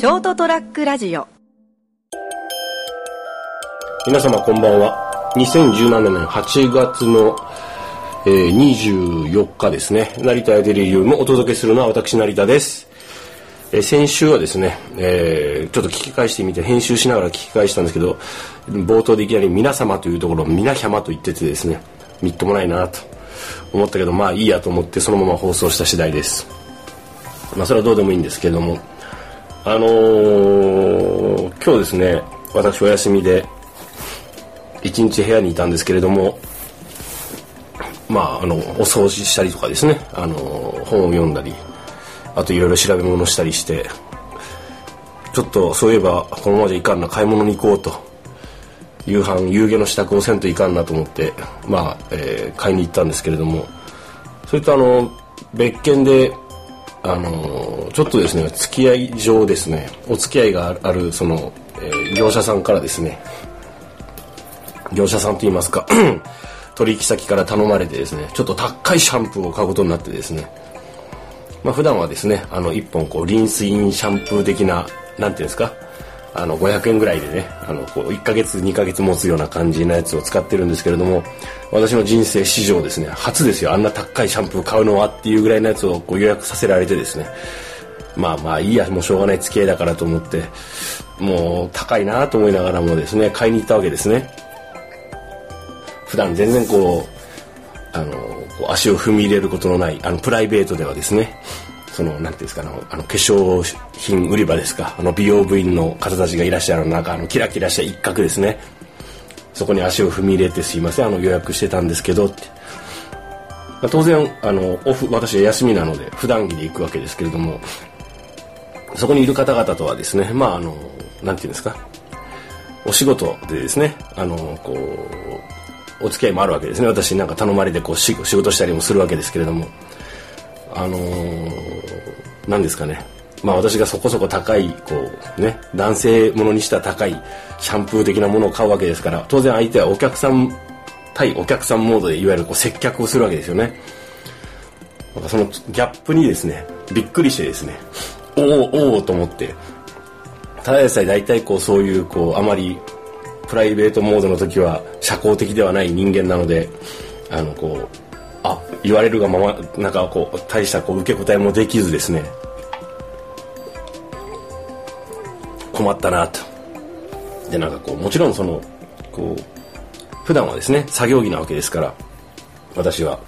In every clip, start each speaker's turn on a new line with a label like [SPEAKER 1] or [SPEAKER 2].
[SPEAKER 1] ショートトラックラジオ。
[SPEAKER 2] 皆様こんばんは。2017年8月の、えー、24日ですね。成田エデリウムをお届けするのは私成田です、え先週はですね、えーちょっと聞き返してみて編集しながら聞き返したんですけど冒頭でいきなり「皆様」というところを「皆様」と言っててですねみっともないなと思ったけどまあいいやと思ってそのまま放送した次第です。まあそれはどうでもいいんですけどもあのー今日ですね私お休みで一日部屋にいたんですけれどもまああのお掃除したりとかですねあの本を読んだりあといろいろ調べ物したりしてちょっとそういえばこのままじゃいかんな買い物に行こうと夕飯夕げの支度をせんといかんなと思ってまあ、えー買いに行ったんですけれどもそれとあの別件であのちょっとですね付き合い上ですねお付き合いがあるその、えー業者さんからですね業者さんといいますか 取引先から頼まれてですねちょっと高いシャンプーを買うことになってですねまあ普段はですねあの1本こうリンスインシャンプー的な何ていうんですかあの500円ぐらいでねあのこう1ヶ月2ヶ月持つような感じのやつを使ってるんですけれども私の人生史上ですね初ですよ。あんな高いシャンプー買うのはっていうぐらいのやつをこう予約させられてですね。まあまあいいやもうしょうがない付き合いだからと思ってもう高いなと思いながらもですね買いに行ったわけですね。普段全然こうあのこう足を踏み入れることのないあのプライベートではですねそのなんていうんですかあのあの化粧品売り場ですか。あの美容部員の方たちがいらっしゃる中あのキラキラした一角ですね。そこに足を踏み入れてすいませんあの予約してたんですけどって、まあ、当然あのオフ私は休みなので普段着で行くわけですけれどもそこにいる方々とはですねまああのなんていうんですか。お仕事でですねあのこうお付き合いもあるわけですね。私なんか頼まれてこうし仕事したりもするわけですけれども。あのー、ですかね。まあ私がそこそこ高いこうね男性ものにした高いシャンプー的なものを買うわけですから当然相手はお客さん対お客さんモードでいわゆるこう接客をするわけですよね。なんかそのギャップにですねびっくりしてですねおおおおと思ってただでさえ大体こうそういうこうあまりプライベートモードの時は社交的ではない人間なのであのこう言われるがままなんかこう大したこう受け答えもできずですね。困ったなと。でなんかこうもちろんそのこう普段はですね作業着なわけですから私は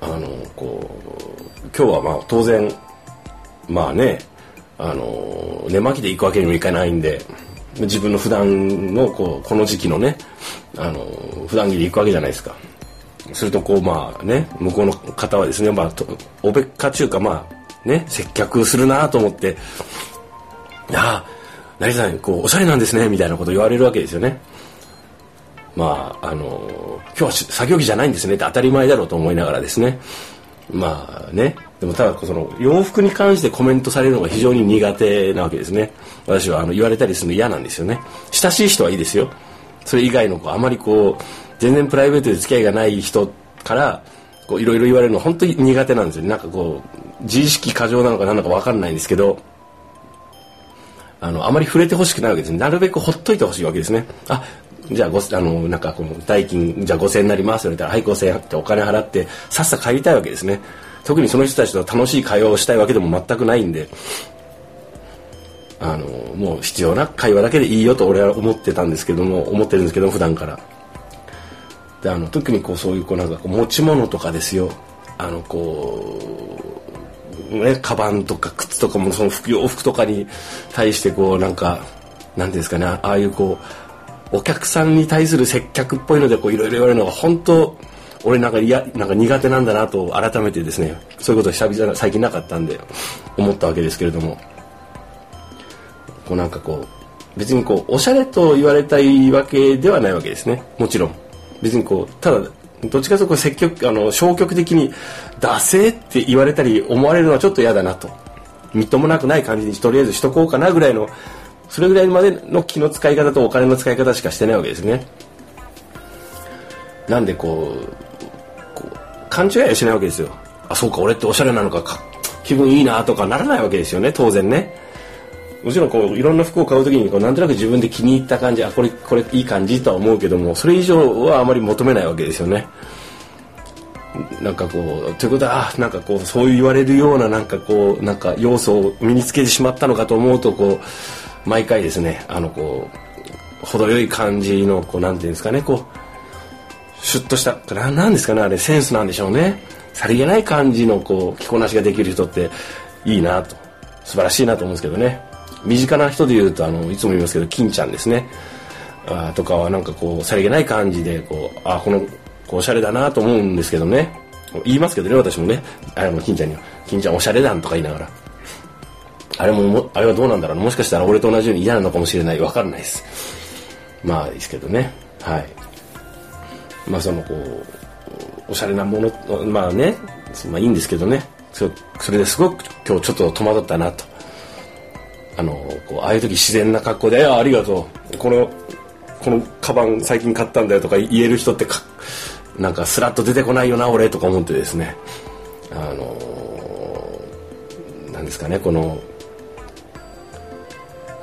[SPEAKER 2] あのこう今日はまあ当然まあねあの寝巻きで行くわけにもいかないんで自分の普段のこうこの時期のねあの普段着で行くわけじゃないですか。するとこうまあね向こうの方はですねまあとおべっか中かまあね接客するなと思って「ああ成田さんこうおしゃれなんですね」みたいなこと言われるわけですよね。まああの今日は作業着じゃないんですねって当たり前だろうと思いながらですね。まあねでもただその洋服に関してコメントされるのが非常に苦手なわけですね。私はあの言われたりするの嫌なんですよね。親しい人はいいですよ。それ以外のこうあまりこう全然プライベートで付き合いがない人からこういろいろ言われるの本当に苦手なんですよなんかこう自意識過剰なのか何なのか分かんないんですけどあのあまり触れてほしくないわけですね。なるべくほっといてほしいわけですね。あじゃああのなんかこの代金じゃあ5000円になりますって言われたらはい5000円ってお金払ってさっさ帰りたいわけですね。特にその人たちと楽しい会話をしたいわけでも全くないんであのもう必要な会話だけでいいよと俺は思ってたんですけども思ってるんですけど普段から。であの特にこうそういうこうなんかこう持ち物とかですよ。あのこうねカバンとか靴とかもその服洋服とかに対してこうなんかなんていうんですかね。ああいうこうお客さんに対する接客っぽいのでいろいろ言われるのが本当俺なんか嫌なんか苦手なんだなと改めてですねそういうこと久々最近なかったんで思ったわけですけれども。こうなんかこう別にこうおしゃれと言われたいわけではないわけですね。もちろん。別にこうただどっちかというと積極あの消極的に「ダセ」って言われたり思われるのはちょっと嫌だなと。みっともなくない感じにとりあえずしとこうかなぐらいのそれぐらいまでの気の使い方とお金の使い方しかしてないわけですね。なんでこう勘違いはしないわけですよ。あそうか俺っておしゃれなのか気分いいなとかならないわけですよね当然ね。もちろんこういろんな服を買う時にこうなんとなく自分で気に入った感じあこれこれいい感じとは思うけどもそれ以上はあまり求めないわけですよね。なんかこうということはあなんかこうそう言われるようななんかこうなんか要素を身につけてしまったのかと思うとこう毎回ですねあのこう程よい感じのこうなんていうんですかねこうシュッとしたななんですかねあれセンスなんでしょうね。さりげない感じのこう着こなしができる人っていいなと。素晴らしいなと思うんですけどね。身近な人で言うとあのいつも言いますけど金ちゃんですね。あとかはなんかこうさりげない感じでこうあこのおしゃれだなと思うんですけどね。言いますけどね私もね。あの金ちゃんには「金ちゃんおしゃれだん」とか言いながら。あれもあれはどうなんだろうもしかしたら俺と同じように嫌なのかもしれない。わかんないです。まあですけどね。はい。まあそのこうおしゃれなものまあね。まあいいんですけどね。そそれですごく今日ちょっと戸惑ったなと。あのこうああいう時自然な格好で「あありがとう。このこのカバン最近買ったんだよ」とか言える人ってかなんかスラッと出てこないよな俺とか思ってですね。あのー、なんですかねこの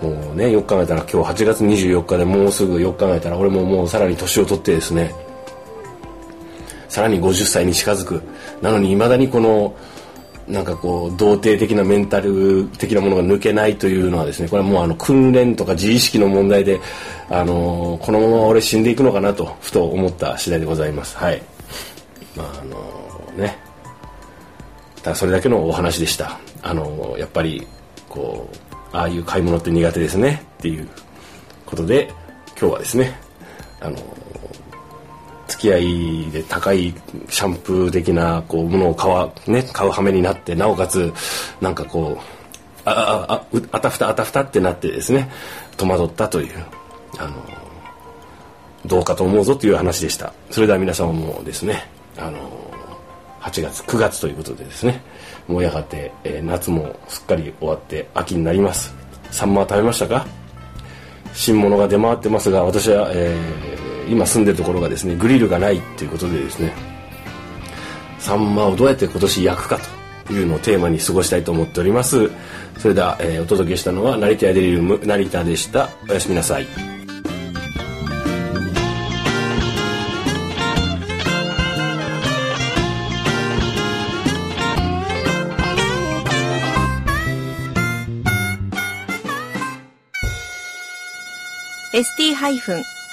[SPEAKER 2] もうねよく考えたら今日8月24日でもうすぐよく考えたら俺ももうさらに年を取ってですね。さらに50歳に近づく。なのにいまだにこのなんかこう童貞的なメンタル的なものが抜けないというのはですねこれはもうあの訓練とか自意識の問題で、あの、このまま俺死んでいくのかなとふと思った次第でございます。はい。まああの、ね。ただそれだけのお話でした。あの、やっぱりこうああいう買い物って苦手ですねっていうことで今日はですねあの付き合いで高いシャンプー的なこうものを買わ、ね、買う羽目になってなおかつなんかこうああああたふたあたふたってなってですね戸惑ったというあのどうかと思うぞという話でした。それでは皆様もですねあの8月9月ということでですねもうやがて、えー、夏もすっかり終わって秋になります。サンマは食べましたか？新物が出回ってますが私は、えー今住んでるところがですねグリルがないっていうことでですねサンマをどうやって今年焼くかというのをテーマに過ごしたいと思っております。それでは、えー、お届けしたのは成田屋デリルム成田でした。おやすみなさい。
[SPEAKER 1] ST-